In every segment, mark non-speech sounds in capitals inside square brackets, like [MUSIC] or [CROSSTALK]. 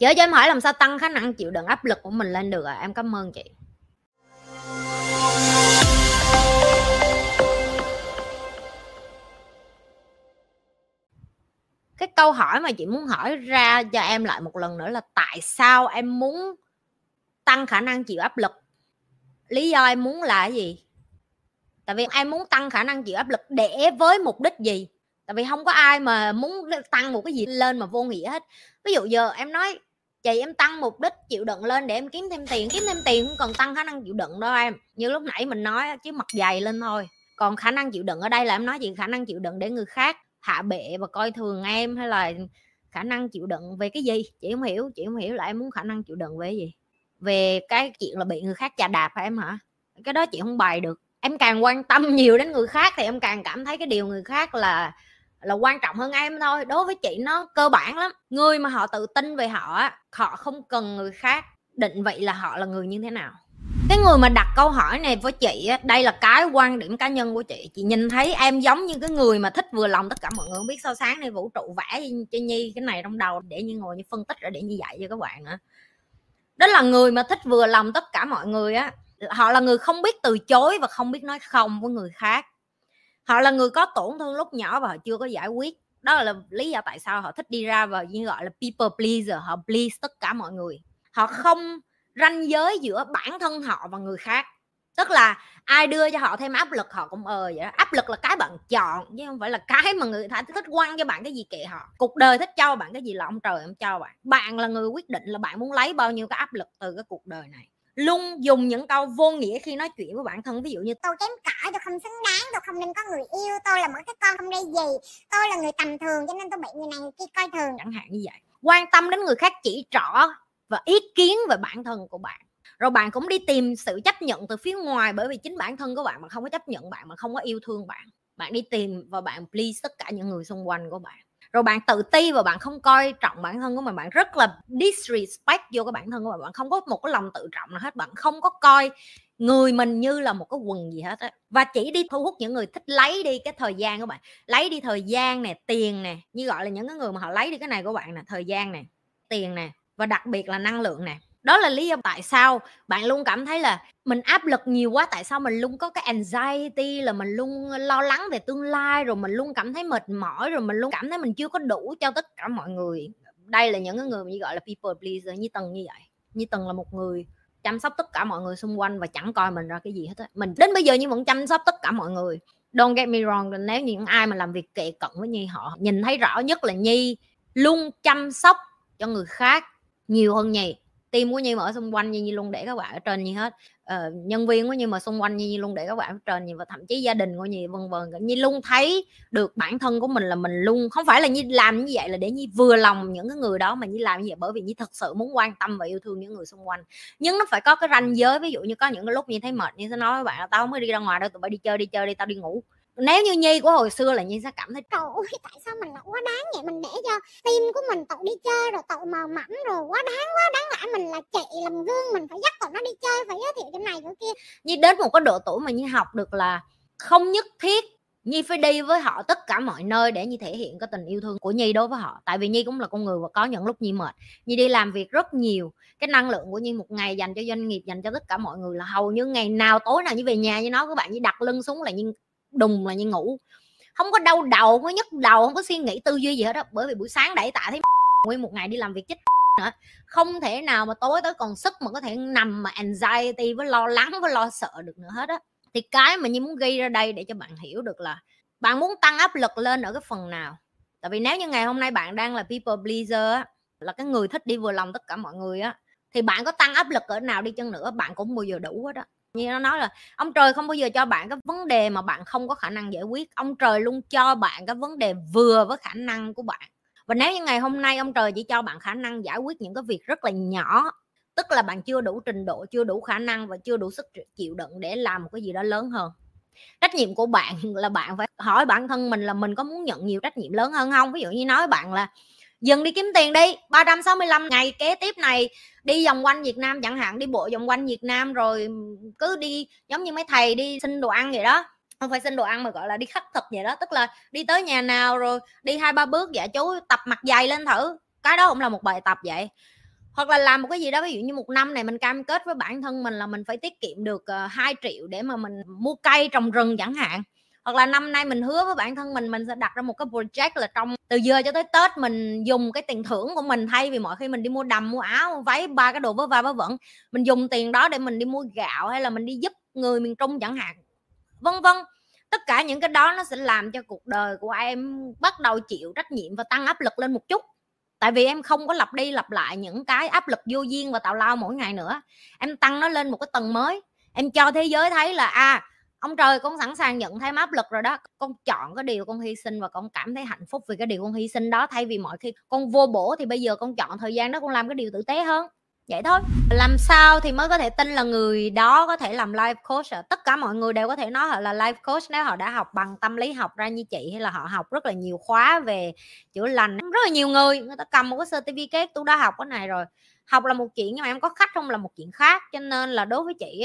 chị ơi cho em hỏi làm sao tăng khả năng chịu đựng áp lực của mình lên được à? Em cảm ơn chị. Cái câu hỏi mà chị muốn hỏi ra cho em lại một lần nữa là tại sao em muốn tăng khả năng chịu áp lực? Lý do em muốn là cái gì? Tại vì em muốn tăng khả năng chịu áp lực để với mục đích gì? Tại vì không có ai mà muốn tăng một cái gì lên mà vô nghĩa hết. Ví dụ giờ em nói chị em tăng mục đích chịu đựng lên để em kiếm thêm tiền, kiếm thêm tiền không còn tăng khả năng chịu đựng đâu em. Như lúc nãy mình nói chứ mặt dày lên thôi. Còn khả năng chịu đựng ở đây là em nói gì khả năng chịu đựng để người khác hạ bệ và coi thường em hay là khả năng chịu đựng về cái gì? Chị không hiểu, chị không hiểu là em muốn khả năng chịu đựng về cái gì? Về cái chuyện là bị người khác chà đạp hả em hả? Cái đó chị không bày được. Em càng quan tâm nhiều đến người khác thì em càng cảm thấy cái điều người khác là là quan trọng hơn em thôi. Đối với chị nó cơ bản lắm. Người mà họ tự tin về họ họ không cần người khác định vị là họ là người như thế nào. Cái người mà đặt câu hỏi này với chị đây là cái quan điểm cá nhân của chị. Chị nhìn thấy em giống như cái người mà thích vừa lòng tất cả mọi người, không biết sao sáng nay vũ trụ vẽ cho nhi cái này trong đầu để như ngồi như phân tích rồi để như dạy cho các bạn nữa. Đó là người mà thích vừa lòng tất cả mọi người á. Họ là người không biết từ chối và không biết nói không với người khác họ là người có tổn thương lúc nhỏ và họ chưa có giải quyết. Đó là lý do tại sao họ thích đi ra và như gọi là people pleaser họ please tất cả mọi người. Họ không ranh giới giữa bản thân họ và người khác. Tức là ai đưa cho họ thêm áp lực họ cũng ờ vậy đó. Áp lực là cái bạn chọn chứ không phải là cái mà người ta thích quăng cho bạn cái gì kệ họ. Cuộc đời thích cho bạn cái gì là ông trời ông cho bạn. Bạn là người quyết định là bạn muốn lấy bao nhiêu cái áp lực từ cái cuộc đời này luôn dùng những câu vô nghĩa khi nói chuyện với bản thân. Ví dụ như, tôi kém cỏi, tôi không xứng đáng, tôi không nên có người yêu, tôi là một cái con không đây gì, tôi là người tầm thường, cho nên tôi bị người này người kia coi thường. Chẳng hạn như vậy. Quan tâm đến người khác chỉ trỏ và ý kiến về bản thân của bạn. Rồi bạn cũng đi tìm sự chấp nhận từ phía ngoài bởi vì chính bản thân của bạn mà không có chấp nhận bạn, mà không có yêu thương bạn. Bạn đi tìm và bạn please tất cả những người xung quanh của bạn rồi bạn tự ti và bạn không coi trọng bản thân của mình, bạn rất là disrespect vô cái bản thân của bạn. Bạn không có một cái lòng tự trọng nào hết, bạn không có coi người mình như là một cái quần gì hết á. Và chỉ đi thu hút những người thích lấy đi cái thời gian của bạn, lấy đi thời gian nè, tiền nè, như gọi là những cái người mà họ lấy đi cái này của bạn nè, thời gian nè, tiền nè, và đặc biệt là năng lượng nè đó là lý do tại sao bạn luôn cảm thấy là mình áp lực nhiều quá, tại sao mình luôn có cái anxiety, là mình luôn lo lắng về tương lai, rồi mình luôn cảm thấy mệt mỏi, rồi mình luôn cảm thấy mình chưa có đủ cho tất cả mọi người. Đây là những cái người như gọi là people pleaser, như tầng như vậy. Như tầng là một người chăm sóc tất cả mọi người xung quanh và chẳng coi mình ra cái gì hết á. Mình đến bây giờ như vẫn chăm sóc tất cả mọi người. Don't get me wrong nếu những ai mà làm việc kệ cận với nhi, họ nhìn thấy rõ nhất là nhi luôn chăm sóc cho người khác nhiều hơn nhi team của Nhi mà ở xung quanh Nhi, Nhi luôn để các bạn ở trên Nhi hết. Ờ, nhân viên của Nhi mà xung quanh Nhi, Nhi luôn để các bạn ở trên Nhi và thậm chí gia đình của Nhi vân vân. Nhi luôn thấy được bản thân của mình là mình luôn không phải là Nhi làm như vậy là để Nhi vừa lòng những cái người đó mà Nhi làm như vậy bởi vì Nhi thật sự muốn quan tâm và yêu thương những người xung quanh. Nhưng nó phải có cái ranh giới ví dụ như có những cái lúc Nhi thấy mệt Nhi sẽ nói với bạn là tao không có đi ra ngoài đâu tụi bay đi chơi đi chơi đi tao đi ngủ nếu như nhi của hồi xưa là nhi sẽ cảm thấy trời ơi tại sao mình lại quá đáng vậy? Mình để cho tim của mình tội đi chơi rồi tội mờ mẫm rồi quá đáng quá đáng lẽ mình là chị làm gương mình phải dắt tụi nó đi chơi phải giới thiệu cái này cái kia. Nhi đến một cái độ tuổi mà nhi học được là không nhất thiết Nhi phải đi với họ tất cả mọi nơi để Nhi thể hiện cái tình yêu thương của Nhi đối với họ. Tại vì Nhi cũng là con người và có những lúc Nhi mệt. Nhi đi làm việc rất nhiều. Cái năng lượng của Nhi một ngày dành cho doanh nghiệp, dành cho tất cả mọi người là hầu như ngày nào tối nào Nhi về nhà như nói các bạn Nhi đặt lưng xuống là Nhi đùng là như ngủ. Không có đau đầu, không có nhức đầu, không có suy nghĩ tư duy gì hết đó bởi vì buổi sáng đẩy tạ thấy [LAUGHS] nguyên một ngày đi làm việc chết [LAUGHS] nữa. Không thể nào mà tối tới còn sức mà có thể nằm mà anxiety với lo lắng, với lo sợ được nữa hết á. Thì cái mà như muốn ghi ra đây để cho bạn hiểu được là bạn muốn tăng áp lực lên ở cái phần nào. Tại vì nếu như ngày hôm nay bạn đang là people pleaser á, là cái người thích đi vừa lòng tất cả mọi người á, thì bạn có tăng áp lực ở nào đi chăng nữa, bạn cũng bao giờ đủ hết á như nó nói là, ông trời không bao giờ cho bạn cái vấn đề mà bạn không có khả năng giải quyết. Ông trời luôn cho bạn cái vấn đề vừa với khả năng của bạn. Và nếu như ngày hôm nay ông trời chỉ cho bạn khả năng giải quyết những cái việc rất là nhỏ, tức là bạn chưa đủ trình độ, chưa đủ khả năng và chưa đủ sức chịu đựng để làm một cái gì đó lớn hơn. Trách nhiệm của bạn [LAUGHS] là bạn phải hỏi bản thân mình là mình có muốn nhận nhiều trách nhiệm lớn hơn không? Ví dụ như nói bạn là dừng đi kiếm tiền đi 365 ngày kế tiếp này, đi vòng quanh Việt Nam, chẳng hạn, đi bộ vòng quanh Việt Nam rồi cứ đi, giống như mấy thầy đi xin đồ ăn vậy đó. Không phải xin đồ ăn mà, gọi là, đi khắc thực vậy đó. Tức là đi tới nhà nào rồi đi hai ba bước dạ chú, tập mặt dày lên thử. Cái đó cũng là một bài tập vậy. Hoặc là làm một cái gì đó, ví dụ như một năm này mình cam kết với bản thân mình là mình phải tiết kiệm được ờ, 2 triệu để mà mình mua cây trồng rừng chẳng hạn hoặc là năm nay mình hứa với bản thân mình mình sẽ đặt ra một cái project là trong từ giờ cho tới tết mình dùng cái tiền thưởng của mình, thay vì mọi khi mình đi mua đầm, mua áo, mua váy, ba cái đồ vớ va vớ vẩn, mình dùng tiền đó để mình đi mua gạo hay là mình đi giúp người miền trung chẳng hạn, vân vân. Tất cả những cái đó nó sẽ làm cho cuộc đời của em bắt đầu chịu trách nhiệm và tăng áp lực lên một chút. Tại vì em không có lặp đi lặp lại những cái áp lực vô duyên và tào lao mỗi ngày nữa. Em tăng nó lên một cái tầng mới. Em cho thế giới thấy là à ông trời, con sẵn sàng nhận thêm áp lực rồi đó. Con chọn cái điều con hy sinh và con cảm thấy hạnh phúc vì cái điều con hy sinh đó. Thay vì mọi khi con vô bổ thì bây giờ con chọn thời gian đó con làm cái điều tử tế hơn. Vậy thôi. Làm sao thì mới có thể tin là người đó có thể làm life coach à? tất cả mọi người đều có thể nói họ là life coach nếu họ đã học bằng tâm lý học ra như chị, hay là họ học rất là nhiều khóa về chữa lành. Rất là nhiều người người ta cầm một cái certificate, tôi đã học cái này rồi. Học là một chuyện nhưng mà em có khách không là một chuyện khác. Cho nên là đối với chị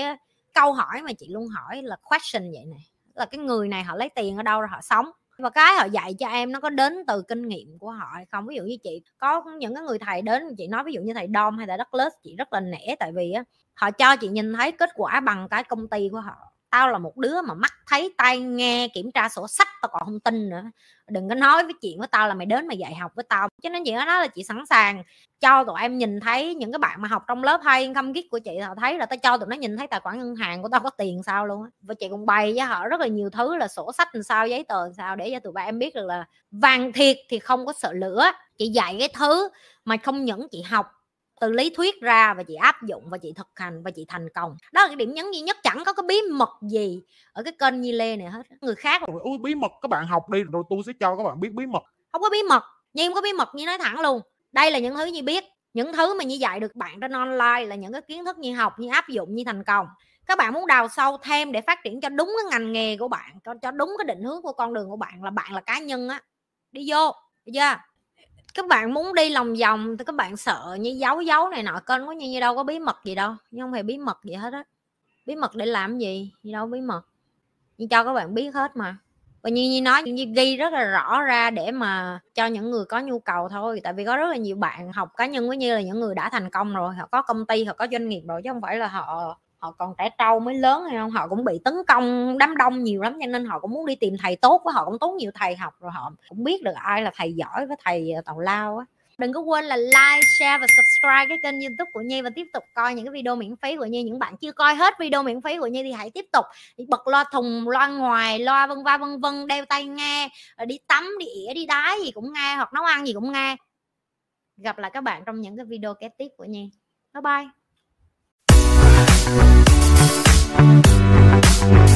câu hỏi mà chị luôn hỏi là question vậy này là cái người này họ lấy tiền ở đâu rồi họ sống? Và cái họ dạy cho em nó có đến từ kinh nghiệm của họ hay không? Ví dụ như chị, có những cái người thầy đến chị nói ví dụ như thầy Dom hay thầy Douglas, chị rất là nể tại vì á, họ cho chị nhìn thấy kết quả bằng cái công ty của họ tao là một đứa mà mắt thấy tay nghe, kiểm tra sổ sách, tao còn không tin nữa. Đừng có nói với chuyện với tao là mày đến mày dạy học với tao. Cho nên chị nói là chị sẵn sàng. Cho tụi em nhìn thấy những cái bạn mà học trong lớp hay không biết của chị họ thấy là tao cho tụi nó nhìn thấy tài khoản ngân hàng của tao có tiền sao luôn á. Và chị cũng bày với họ rất là nhiều thứ là sổ sách làm sao, giấy tờ làm sao để cho tụi ba em biết được là vàng thiệt thì không có sợ lửa. Chị dạy cái thứ mà không những chị học từ lý thuyết ra và chị áp dụng và chị thực hành và chị thành công. Đó là cái điểm nhấn duy nhất chẳng có cái bí mật gì ở cái kênh Nhi Lê này hết người khác. Ôi, bí mật các bạn học đi rồi tôi sẽ cho các bạn biết bí mật. Không có bí mật nhưng không có bí mật như nói thẳng luôn. Đây là những thứ như biết những thứ mà như dạy được bạn trên online là những cái kiến thức như học như áp dụng như thành công. Các bạn muốn đào sâu thêm để phát triển cho đúng cái ngành nghề của bạn cho đúng cái định hướng của con đường của bạn là bạn là cá nhân á đi vô được chưa các bạn muốn đi lòng vòng thì các bạn sợ như giấu giấu này nọ kênh có như, như đâu có bí mật gì đâu nhưng không hề bí mật gì hết á. Bí mật để làm gì gì đâu bí mật. Nhưng cho các bạn biết hết mà. Và như như nói như ghi rất là rõ ra để mà cho những người có nhu cầu thôi tại vì có rất là nhiều bạn học cá nhân với như là những người đã thành công rồi họ có công ty họ có doanh nghiệp rồi chứ không phải là họ họ còn trẻ trâu mới lớn hay không họ cũng bị tấn công đám đông nhiều lắm cho nên họ cũng muốn đi tìm thầy tốt và họ cũng tốn nhiều thầy học rồi họ cũng biết được ai là thầy giỏi với thầy ờ, tàu lao á. Đừng có quên là like share và subscribe cái kênh youtube của nhi và tiếp tục coi những cái video miễn phí của nhi. Những bạn chưa coi hết video miễn phí của nhi thì hãy tiếp tục bật loa thùng loa ngoài loa vân va vân vân đeo tay nghe ờ, đi tắm đi ỉa đi đá gì cũng nghe hoặc nấu ăn gì cũng nghe. Gặp lại các bạn trong những cái video kế tiếp của nhi. Bye bye. Thank